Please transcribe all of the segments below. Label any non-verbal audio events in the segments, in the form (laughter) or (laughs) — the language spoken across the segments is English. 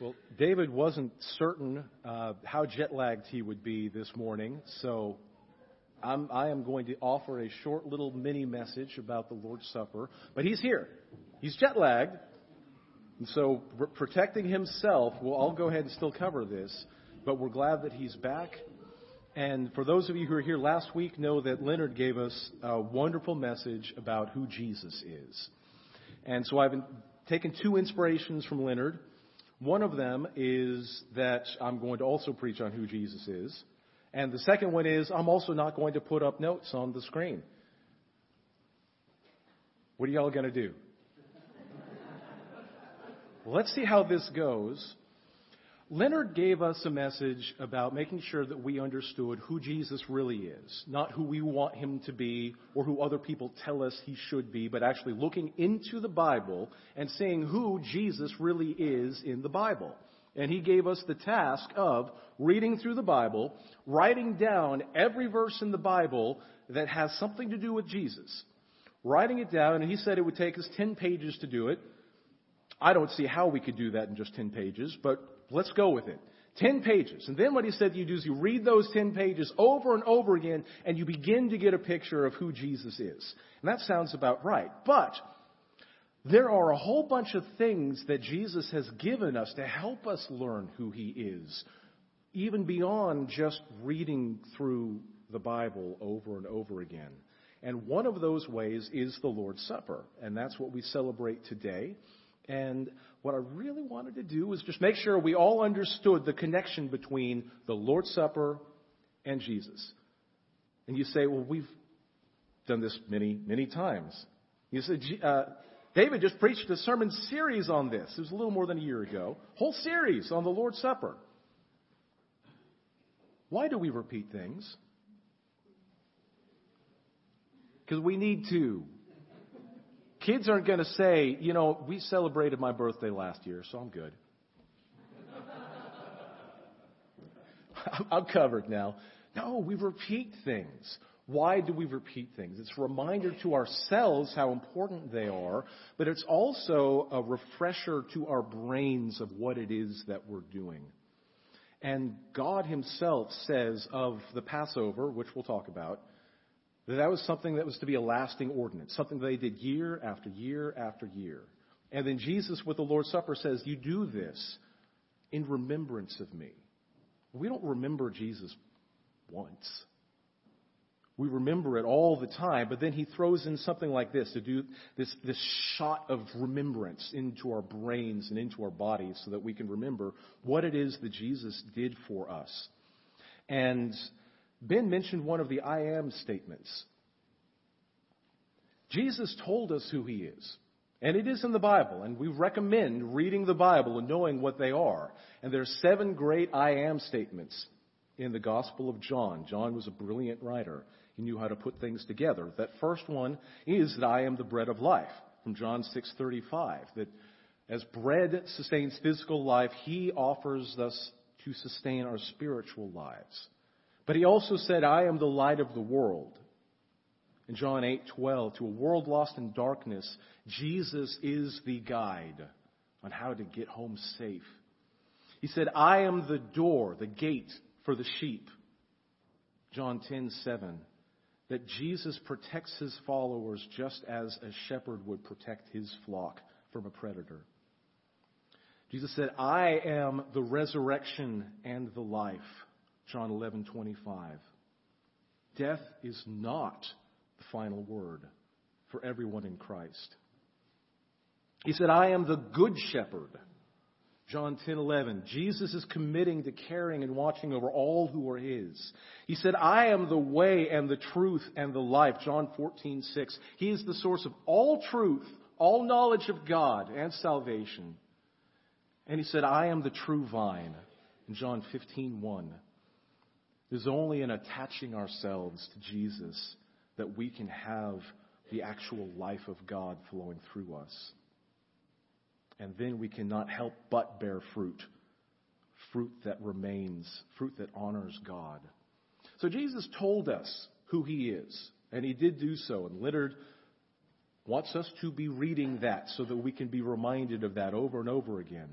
Well, David wasn't certain uh, how jet lagged he would be this morning, so I'm, I am going to offer a short little mini message about the Lord's Supper. But he's here. He's jet lagged. And so, protecting himself, we'll all go ahead and still cover this. But we're glad that he's back. And for those of you who were here last week, know that Leonard gave us a wonderful message about who Jesus is. And so I've taken two inspirations from Leonard. One of them is that I'm going to also preach on who Jesus is. And the second one is I'm also not going to put up notes on the screen. What are y'all going to do? let's see how this goes. Leonard gave us a message about making sure that we understood who Jesus really is, not who we want him to be or who other people tell us he should be, but actually looking into the Bible and seeing who Jesus really is in the Bible. And he gave us the task of reading through the Bible, writing down every verse in the Bible that has something to do with Jesus. Writing it down, and he said it would take us 10 pages to do it. I don't see how we could do that in just 10 pages, but Let's go with it. Ten pages. And then what he said you do is you read those ten pages over and over again and you begin to get a picture of who Jesus is. And that sounds about right. But there are a whole bunch of things that Jesus has given us to help us learn who he is, even beyond just reading through the Bible over and over again. And one of those ways is the Lord's Supper. And that's what we celebrate today. And what I really wanted to do was just make sure we all understood the connection between the Lord's Supper and Jesus. And you say, well, we've done this many, many times. You said, uh, David just preached a sermon series on this. It was a little more than a year ago. Whole series on the Lord's Supper. Why do we repeat things? Because we need to. Kids aren't going to say, you know, we celebrated my birthday last year, so I'm good. (laughs) I'm covered now. No, we repeat things. Why do we repeat things? It's a reminder to ourselves how important they are, but it's also a refresher to our brains of what it is that we're doing. And God Himself says of the Passover, which we'll talk about, that that was something that was to be a lasting ordinance, something they did year after year after year. And then Jesus, with the Lord's Supper, says, You do this in remembrance of me. We don't remember Jesus once. We remember it all the time, but then he throws in something like this to do this, this shot of remembrance into our brains and into our bodies so that we can remember what it is that Jesus did for us. And Ben mentioned one of the I am statements. Jesus told us who he is. And it is in the Bible, and we recommend reading the Bible and knowing what they are. And there are seven great I am statements in the Gospel of John. John was a brilliant writer. He knew how to put things together. That first one is that I am the bread of life from John 6:35 that as bread sustains physical life, he offers us to sustain our spiritual lives. But he also said, I am the light of the world. In John 8:12, to a world lost in darkness, Jesus is the guide on how to get home safe. He said, I am the door, the gate for the sheep. John 10:7, that Jesus protects his followers just as a shepherd would protect his flock from a predator. Jesus said, I am the resurrection and the life. John 11:25. Death is not the final word for everyone in Christ. He said, "I am the good shepherd." John 10:11. Jesus is committing to caring and watching over all who are his. He said, "I am the way and the truth and the life." John 14:6. He is the source of all truth, all knowledge of God and salvation. And he said, "I am the true vine." In John 15:1 is only in attaching ourselves to Jesus that we can have the actual life of God flowing through us. And then we cannot help but bear fruit fruit that remains, fruit that honors God. So Jesus told us who he is, and he did do so. And Leonard wants us to be reading that so that we can be reminded of that over and over again.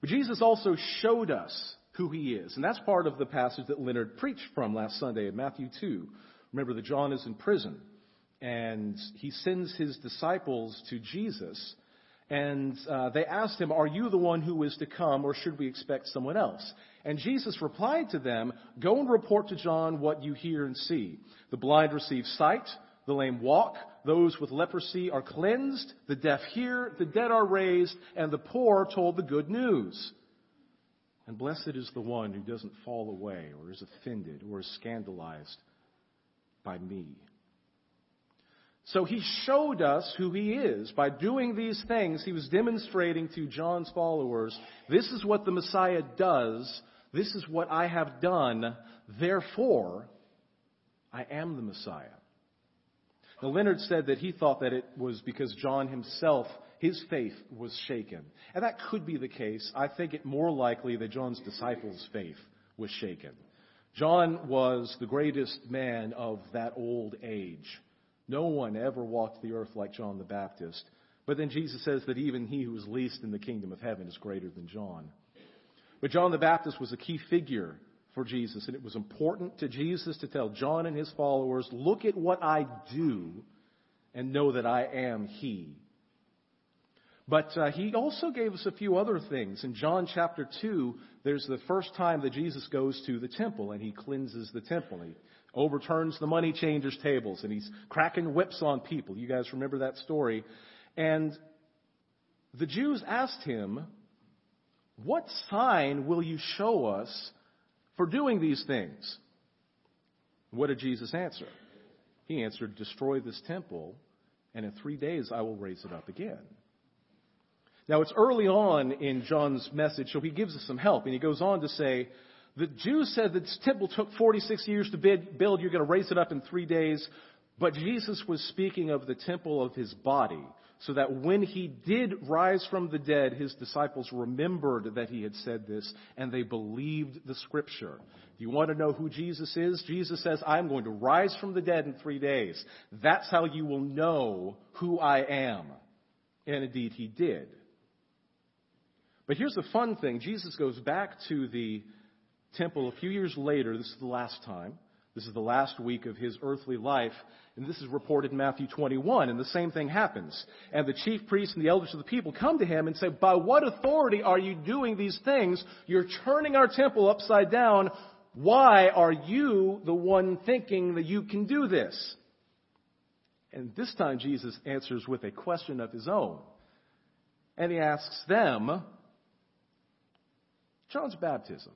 But Jesus also showed us who he is. And that's part of the passage that Leonard preached from last Sunday in Matthew 2. Remember that John is in prison and he sends his disciples to Jesus and uh, they asked him, Are you the one who is to come, or should we expect someone else? And Jesus replied to them, Go and report to John what you hear and see. The blind receive sight, the lame walk, those with leprosy are cleansed, the deaf hear, the dead are raised, and the poor told the good news. And blessed is the one who doesn't fall away, or is offended, or is scandalized by me. So he showed us who he is. By doing these things, he was demonstrating to John's followers, this is what the Messiah does. This is what I have done. Therefore, I am the Messiah. Now, Leonard said that he thought that it was because John himself, his faith was shaken. And that could be the case. I think it more likely that John's disciples' faith was shaken. John was the greatest man of that old age. No one ever walked the earth like John the Baptist. But then Jesus says that even he who is least in the kingdom of heaven is greater than John. But John the Baptist was a key figure for Jesus, and it was important to Jesus to tell John and his followers, look at what I do and know that I am he. But uh, he also gave us a few other things. In John chapter 2, there's the first time that Jesus goes to the temple and he cleanses the temple. He overturns the money changers' tables, and he's cracking whips on people. You guys remember that story. And the Jews asked him, What sign will you show us for doing these things? What did Jesus answer? He answered, Destroy this temple, and in three days I will raise it up again. Now, it's early on in John's message, so he gives us some help, and he goes on to say, the Jews said that this temple took 46 years to build. You're going to raise it up in three days. But Jesus was speaking of the temple of his body, so that when he did rise from the dead, his disciples remembered that he had said this, and they believed the scripture. Do you want to know who Jesus is? Jesus says, I'm going to rise from the dead in three days. That's how you will know who I am. And indeed, he did. But here's the fun thing Jesus goes back to the temple a few years later. This is the last time. This is the last week of his earthly life. And this is reported in Matthew 21. And the same thing happens. And the chief priests and the elders of the people come to him and say, By what authority are you doing these things? You're turning our temple upside down. Why are you the one thinking that you can do this? And this time Jesus answers with a question of his own. And he asks them, John's baptism.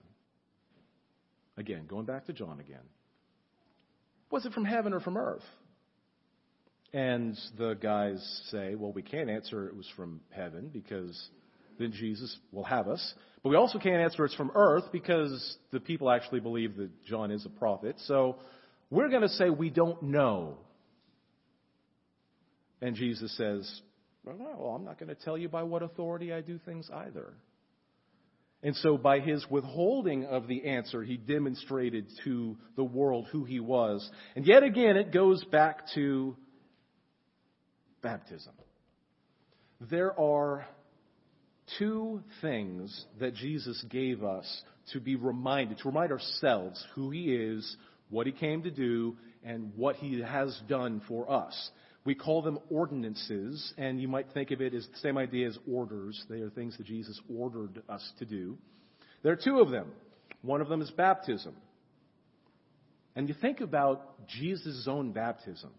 Again, going back to John again. Was it from heaven or from earth? And the guys say, well, we can't answer it was from heaven because then Jesus will have us. But we also can't answer it's from earth because the people actually believe that John is a prophet. So we're going to say we don't know. And Jesus says, well, I'm not going to tell you by what authority I do things either. And so, by his withholding of the answer, he demonstrated to the world who he was. And yet again, it goes back to baptism. There are two things that Jesus gave us to be reminded, to remind ourselves who he is, what he came to do, and what he has done for us. We call them ordinances, and you might think of it as the same idea as orders. They are things that Jesus ordered us to do. There are two of them. One of them is baptism. And you think about Jesus' own baptism.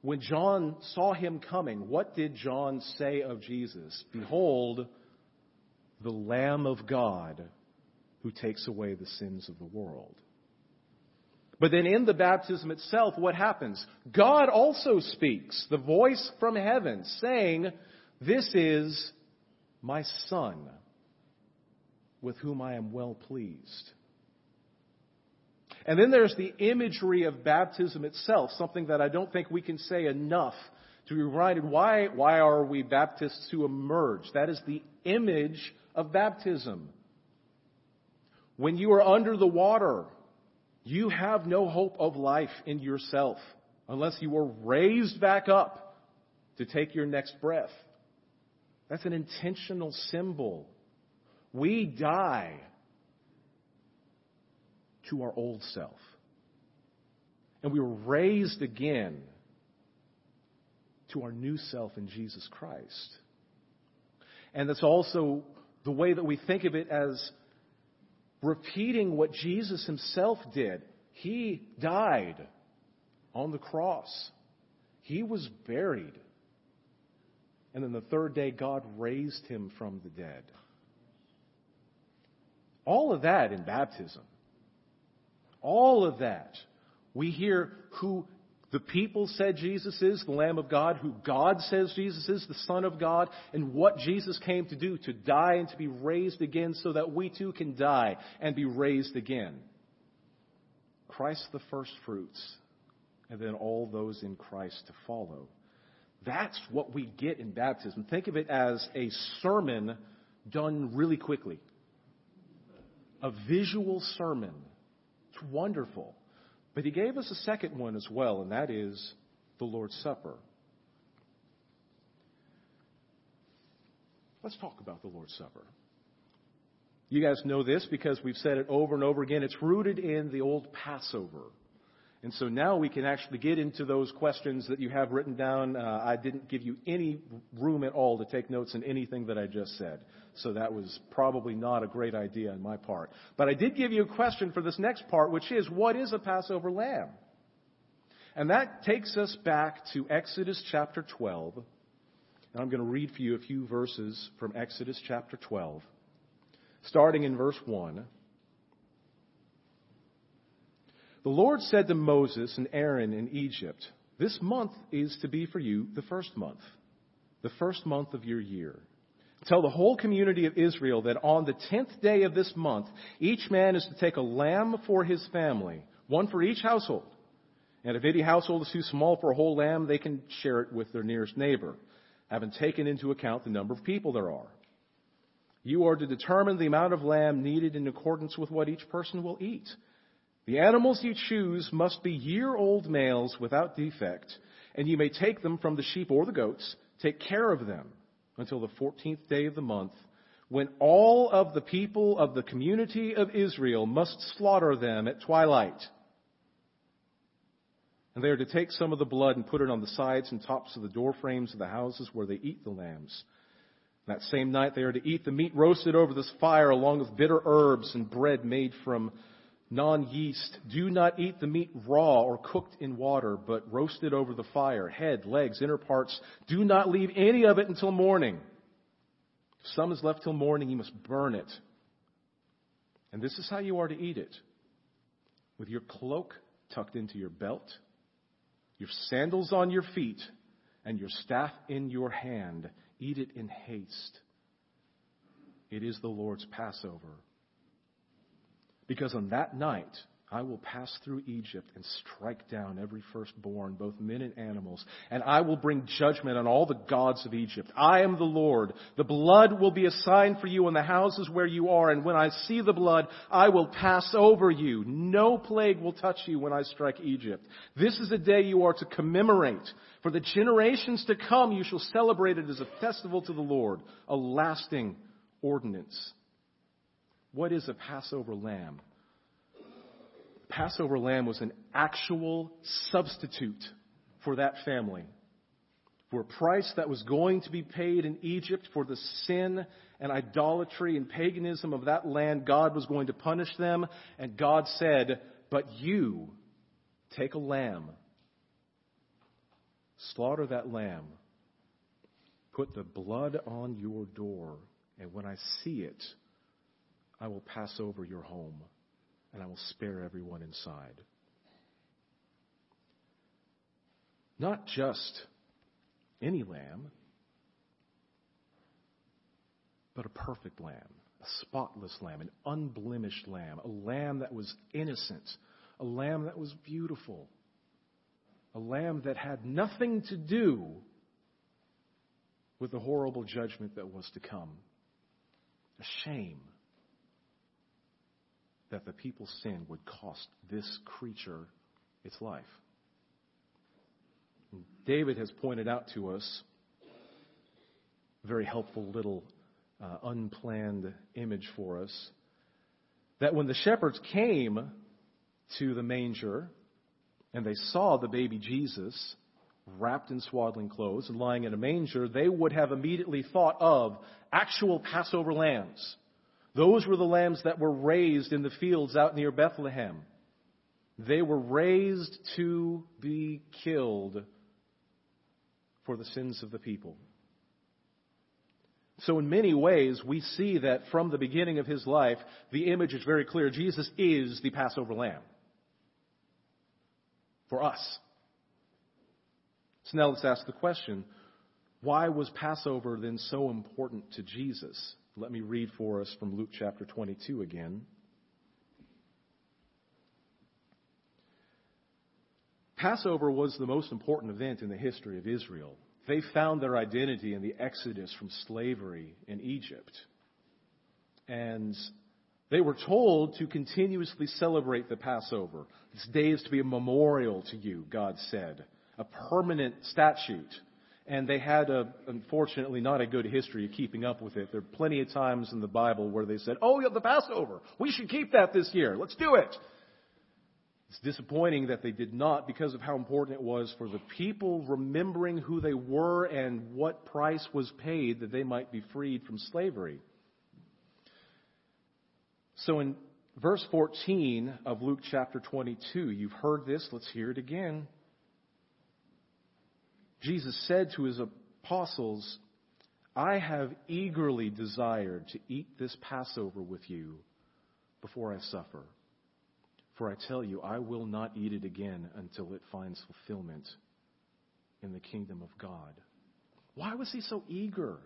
When John saw him coming, what did John say of Jesus? Behold, the Lamb of God who takes away the sins of the world. But then in the baptism itself, what happens? God also speaks, the voice from heaven, saying, This is my Son, with whom I am well pleased. And then there's the imagery of baptism itself, something that I don't think we can say enough to be reminded why, why are we Baptists who emerge? That is the image of baptism. When you are under the water, you have no hope of life in yourself unless you are raised back up to take your next breath. That's an intentional symbol We die to our old self. And we were raised again to our new self in Jesus Christ. And that's also the way that we think of it as repeating what Jesus himself did. He died on the cross. He was buried. And then the third day, God raised him from the dead. All of that in baptism. All of that. We hear who the people said Jesus is, the Lamb of God, who God says Jesus is, the Son of God, and what Jesus came to do, to die and to be raised again so that we too can die and be raised again. Christ the first fruits, and then all those in Christ to follow. That's what we get in baptism. Think of it as a sermon done really quickly. A visual sermon. It's wonderful. But he gave us a second one as well, and that is the Lord's Supper. Let's talk about the Lord's Supper. You guys know this because we've said it over and over again. It's rooted in the old Passover. And so now we can actually get into those questions that you have written down. Uh, I didn't give you any room at all to take notes in anything that I just said. So that was probably not a great idea on my part. But I did give you a question for this next part, which is, what is a Passover lamb? And that takes us back to Exodus chapter 12. And I'm going to read for you a few verses from Exodus chapter 12, starting in verse 1. The Lord said to Moses and Aaron in Egypt, This month is to be for you the first month, the first month of your year. Tell the whole community of Israel that on the tenth day of this month, each man is to take a lamb for his family, one for each household. And if any household is too small for a whole lamb, they can share it with their nearest neighbor, having taken into account the number of people there are. You are to determine the amount of lamb needed in accordance with what each person will eat. The animals you choose must be year old males without defect, and you may take them from the sheep or the goats. Take care of them until the 14th day of the month, when all of the people of the community of Israel must slaughter them at twilight. And they are to take some of the blood and put it on the sides and tops of the door frames of the houses where they eat the lambs. That same night they are to eat the meat roasted over this fire along with bitter herbs and bread made from non yeast. Do not eat the meat raw or cooked in water, but roasted over the fire, head, legs, inner parts. Do not leave any of it until morning. If some is left till morning, you must burn it. And this is how you are to eat it with your cloak tucked into your belt, your sandals on your feet, and your staff in your hand. Eat it in haste. It is the Lord's Passover. Because on that night, I will pass through Egypt and strike down every firstborn, both men and animals, and I will bring judgment on all the gods of Egypt. I am the Lord. The blood will be a sign for you in the houses where you are, and when I see the blood, I will pass over you. No plague will touch you when I strike Egypt. This is a day you are to commemorate. For the generations to come, you shall celebrate it as a festival to the Lord, a lasting ordinance. What is a Passover lamb? Passover lamb was an actual substitute for that family. For a price that was going to be paid in Egypt for the sin and idolatry and paganism of that land, God was going to punish them. And God said, But you take a lamb, slaughter that lamb, put the blood on your door, and when I see it, I will pass over your home and I will spare everyone inside. Not just any lamb, but a perfect lamb, a spotless lamb, an unblemished lamb, a lamb that was innocent, a lamb that was beautiful, a lamb that had nothing to do with the horrible judgment that was to come. A shame that the people's sin would cost this creature its life. David has pointed out to us a very helpful little uh, unplanned image for us. That when the shepherds came to the manger and they saw the baby Jesus wrapped in swaddling clothes and lying in a manger, they would have immediately thought of actual Passover lambs. Those were the lambs that were raised in the fields out near Bethlehem. They were raised to be killed for the sins of the people. So, in many ways, we see that from the beginning of his life, the image is very clear. Jesus is the Passover lamb for us. So, now let's ask the question why was Passover then so important to Jesus? Let me read for us from Luke chapter 22 again. Passover was the most important event in the history of Israel. They found their identity in the exodus from slavery in Egypt. And they were told to continuously celebrate the Passover. This day is to be a memorial to you, God said, a permanent statute. And they had, a, unfortunately, not a good history of keeping up with it. There are plenty of times in the Bible where they said, Oh, the Passover. We should keep that this year. Let's do it. It's disappointing that they did not because of how important it was for the people remembering who they were and what price was paid that they might be freed from slavery. So in verse 14 of Luke chapter 22, you've heard this, let's hear it again. Jesus said to his apostles, I have eagerly desired to eat this Passover with you before I suffer. For I tell you, I will not eat it again until it finds fulfillment in the kingdom of God. Why was he so eager?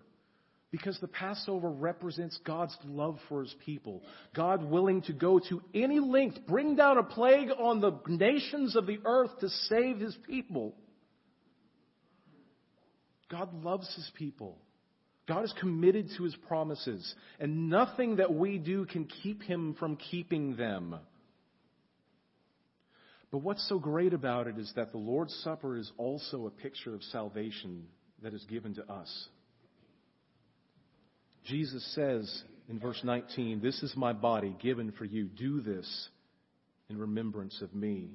Because the Passover represents God's love for his people. God willing to go to any length, bring down a plague on the nations of the earth to save his people. God loves his people. God is committed to his promises, and nothing that we do can keep him from keeping them. But what's so great about it is that the Lord's Supper is also a picture of salvation that is given to us. Jesus says in verse 19, This is my body given for you. Do this in remembrance of me.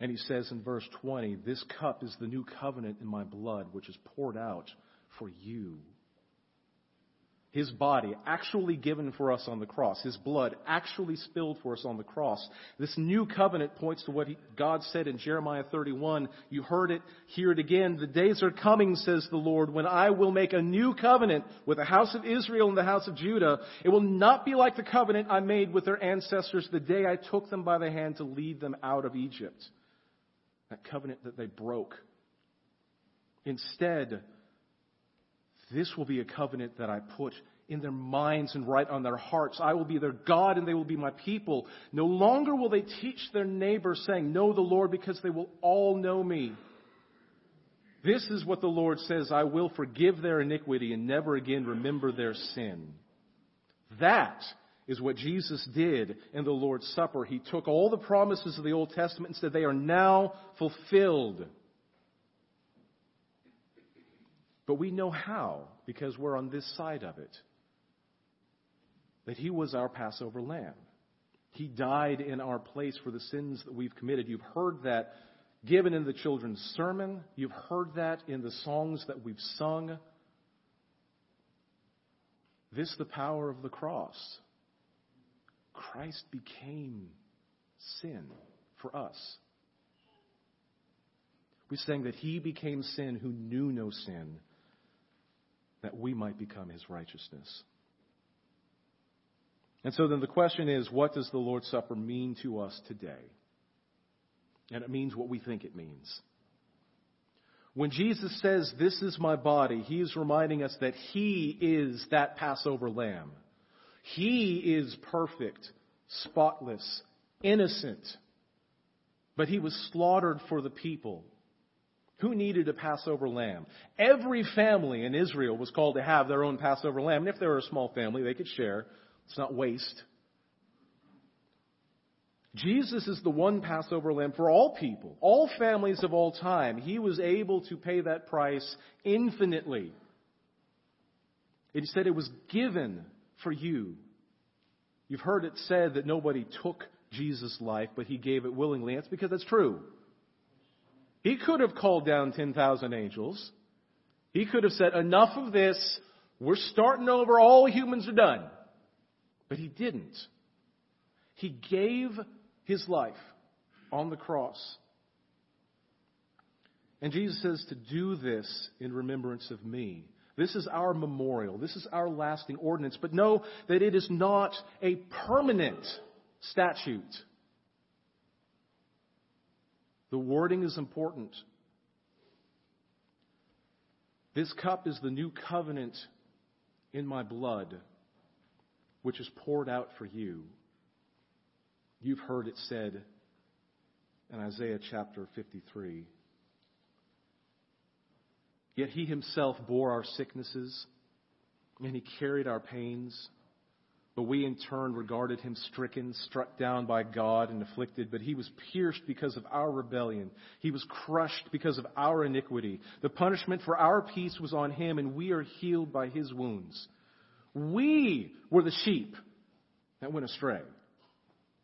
And he says in verse 20, This cup is the new covenant in my blood, which is poured out for you. His body actually given for us on the cross, His blood actually spilled for us on the cross. This new covenant points to what God said in Jeremiah 31. You heard it, hear it again. The days are coming, says the Lord, when I will make a new covenant with the house of Israel and the house of Judah. It will not be like the covenant I made with their ancestors the day I took them by the hand to lead them out of Egypt. That covenant that they broke. Instead, this will be a covenant that I put in their minds and write on their hearts. I will be their God and they will be my people. No longer will they teach their neighbor saying, Know the Lord, because they will all know me. This is what the Lord says I will forgive their iniquity and never again remember their sin. That is what Jesus did in the Lord's Supper. He took all the promises of the Old Testament and said they are now fulfilled. But we know how because we're on this side of it. That he was our Passover lamb. He died in our place for the sins that we've committed. You've heard that given in the children's sermon. You've heard that in the songs that we've sung. This the power of the cross. Christ became sin for us. We sang that he became sin who knew no sin that we might become his righteousness. And so then the question is what does the Lord's Supper mean to us today? And it means what we think it means. When Jesus says, This is my body, he is reminding us that he is that Passover lamb. He is perfect, spotless, innocent. But he was slaughtered for the people. Who needed a Passover lamb? Every family in Israel was called to have their own Passover lamb. And if they were a small family, they could share. It's not waste. Jesus is the one Passover lamb for all people, all families of all time. He was able to pay that price infinitely. It said it was given for you. You've heard it said that nobody took Jesus' life, but he gave it willingly. That's because that's true. He could have called down 10,000 angels. He could have said, enough of this. We're starting over. All humans are done. But he didn't. He gave his life on the cross. And Jesus says to do this in remembrance of me. This is our memorial. This is our lasting ordinance. But know that it is not a permanent statute. The wording is important. This cup is the new covenant in my blood, which is poured out for you. You've heard it said in Isaiah chapter 53. Yet he himself bore our sicknesses and he carried our pains. But we in turn regarded him stricken, struck down by God, and afflicted. But he was pierced because of our rebellion. He was crushed because of our iniquity. The punishment for our peace was on him, and we are healed by his wounds. We were the sheep that went astray.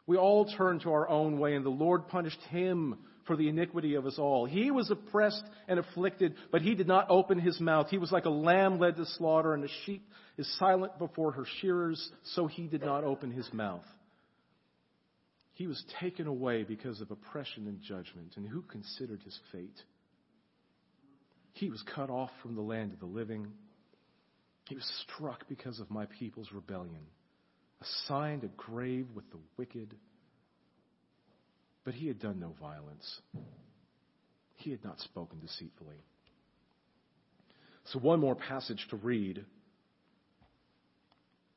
We all turned to our own way, and the Lord punished him for the iniquity of us all. He was oppressed and afflicted, but he did not open his mouth. He was like a lamb led to slaughter, and a sheep is silent before her shearers, so he did not open his mouth. He was taken away because of oppression and judgment, and who considered his fate? He was cut off from the land of the living. He was struck because of my people's rebellion, assigned a grave with the wicked but he had done no violence. He had not spoken deceitfully. So, one more passage to read,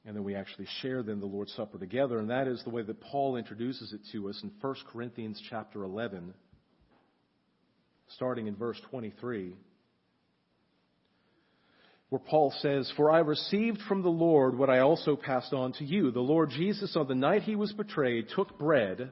and then we actually share then the Lord's Supper together, and that is the way that Paul introduces it to us in 1 Corinthians chapter 11, starting in verse 23 where Paul says, For I received from the Lord what I also passed on to you. The Lord Jesus, on the night he was betrayed, took bread.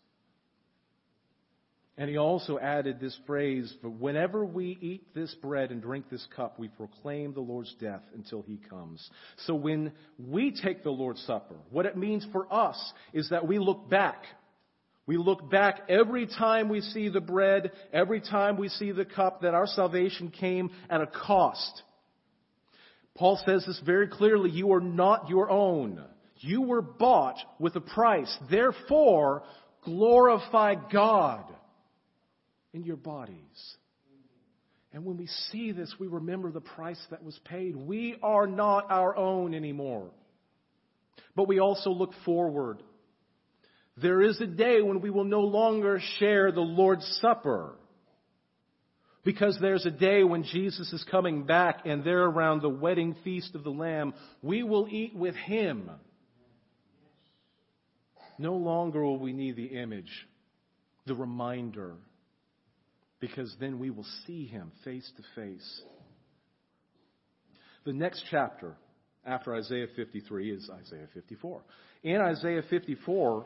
And he also added this phrase, "For whenever we eat this bread and drink this cup, we proclaim the Lord's death until he comes. So when we take the Lord's Supper, what it means for us is that we look back. We look back every time we see the bread, every time we see the cup, that our salvation came at a cost. Paul says this very clearly, you are not your own. You were bought with a price. Therefore, glorify God in your bodies. And when we see this, we remember the price that was paid. We are not our own anymore. But we also look forward. There is a day when we will no longer share the Lord's Supper. Because there's a day when Jesus is coming back and there around the wedding feast of the Lamb, we will eat with Him. No longer will we need the image, the reminder, because then we will see him face to face. The next chapter after Isaiah 53 is Isaiah 54. In Isaiah 54,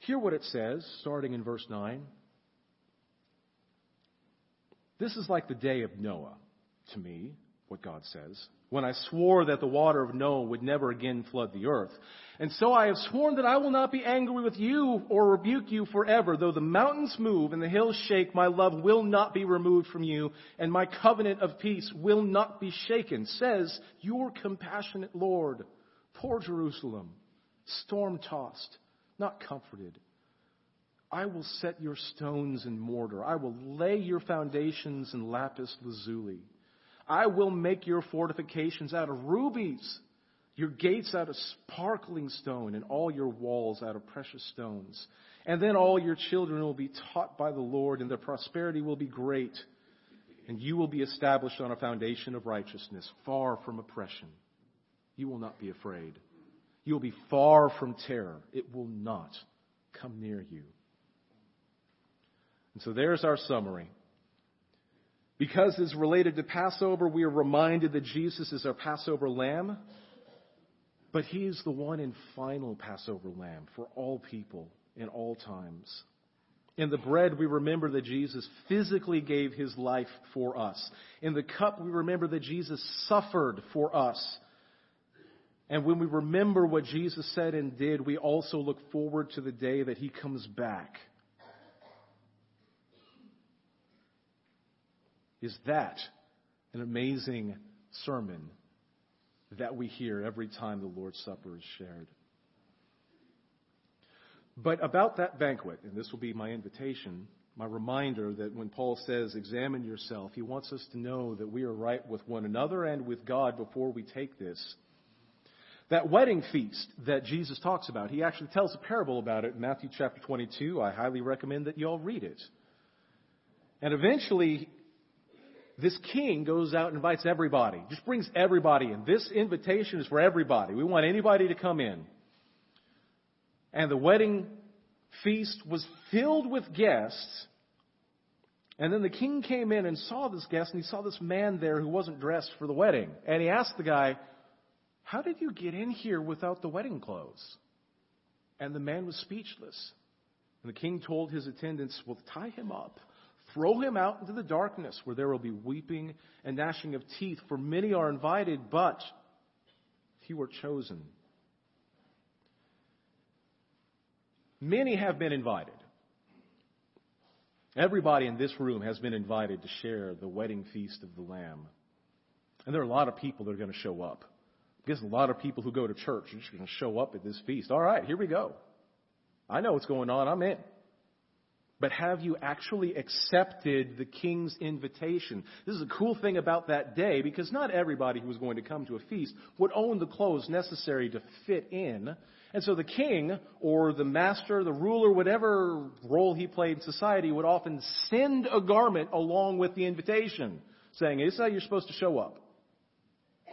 hear what it says, starting in verse 9. This is like the day of Noah to me, what God says when I swore that the water of Noah would never again flood the earth. And so I have sworn that I will not be angry with you or rebuke you forever. Though the mountains move and the hills shake, my love will not be removed from you, and my covenant of peace will not be shaken, says your compassionate Lord. Poor Jerusalem, storm tossed, not comforted. I will set your stones in mortar. I will lay your foundations in lapis lazuli. I will make your fortifications out of rubies, your gates out of sparkling stone, and all your walls out of precious stones. And then all your children will be taught by the Lord, and their prosperity will be great. And you will be established on a foundation of righteousness, far from oppression. You will not be afraid. You will be far from terror. It will not come near you. And so there's our summary. Because it's related to Passover, we are reminded that Jesus is our Passover lamb, but he is the one and final Passover lamb for all people in all times. In the bread, we remember that Jesus physically gave his life for us. In the cup, we remember that Jesus suffered for us. And when we remember what Jesus said and did, we also look forward to the day that he comes back Is that an amazing sermon that we hear every time the Lord's Supper is shared? But about that banquet, and this will be my invitation, my reminder that when Paul says, examine yourself, he wants us to know that we are right with one another and with God before we take this. That wedding feast that Jesus talks about, he actually tells a parable about it in Matthew chapter 22. I highly recommend that you all read it. And eventually, this king goes out and invites everybody, just brings everybody in. This invitation is for everybody. We want anybody to come in. And the wedding feast was filled with guests. And then the king came in and saw this guest, and he saw this man there who wasn't dressed for the wedding. And he asked the guy, How did you get in here without the wedding clothes? And the man was speechless. And the king told his attendants, Well, tie him up Throw him out into the darkness where there will be weeping and gnashing of teeth, for many are invited, but few are chosen. Many have been invited. Everybody in this room has been invited to share the wedding feast of the Lamb. And there are a lot of people that are going to show up. Because a lot of people who go to church are just going to show up at this feast. All right, here we go. I know what's going on. I'm in. But have you actually accepted the king's invitation? This is a cool thing about that day because not everybody who was going to come to a feast would own the clothes necessary to fit in. And so the king or the master, the ruler, whatever role he played in society would often send a garment along with the invitation saying, this is how you're supposed to show up.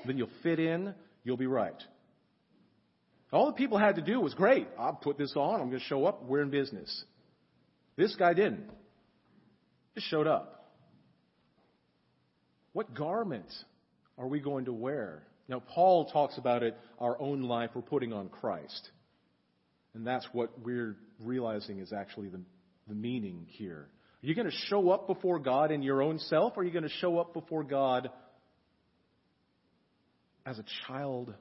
Then you'll fit in, you'll be right. All the people had to do was, great, I'll put this on, I'm going to show up, we're in business. This guy didn't. Just showed up. What garment are we going to wear? Now, Paul talks about it, our own life, we're putting on Christ. And that's what we're realizing is actually the, the meaning here. Are you going to show up before God in your own self, or are you going to show up before God as a child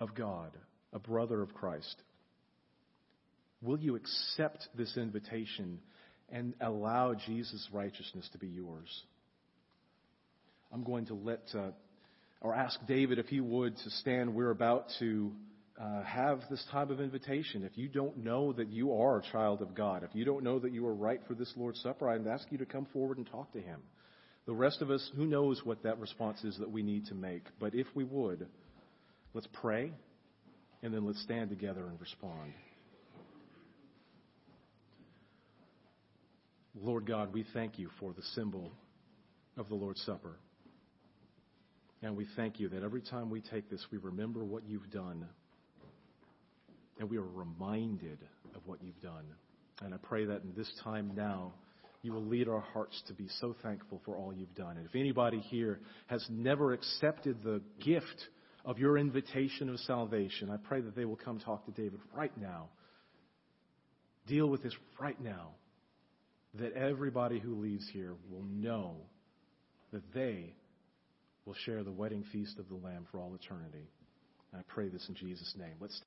of God, a brother of Christ? Will you accept this invitation and allow Jesus' righteousness to be yours? I'm going to let, uh, or ask David if he would to stand. We're about to uh, have this type of invitation. If you don't know that you are a child of God, if you don't know that you are right for this Lord's Supper, I'd ask you to come forward and talk to him. The rest of us, who knows what that response is that we need to make. But if we would, let's pray, and then let's stand together and respond. Lord God, we thank you for the symbol of the Lord's Supper. And we thank you that every time we take this, we remember what you've done. And we are reminded of what you've done. And I pray that in this time now, you will lead our hearts to be so thankful for all you've done. And if anybody here has never accepted the gift of your invitation of salvation, I pray that they will come talk to David right now. Deal with this right now that everybody who leaves here will know that they will share the wedding feast of the Lamb for all eternity. And I pray this in Jesus' name. Let's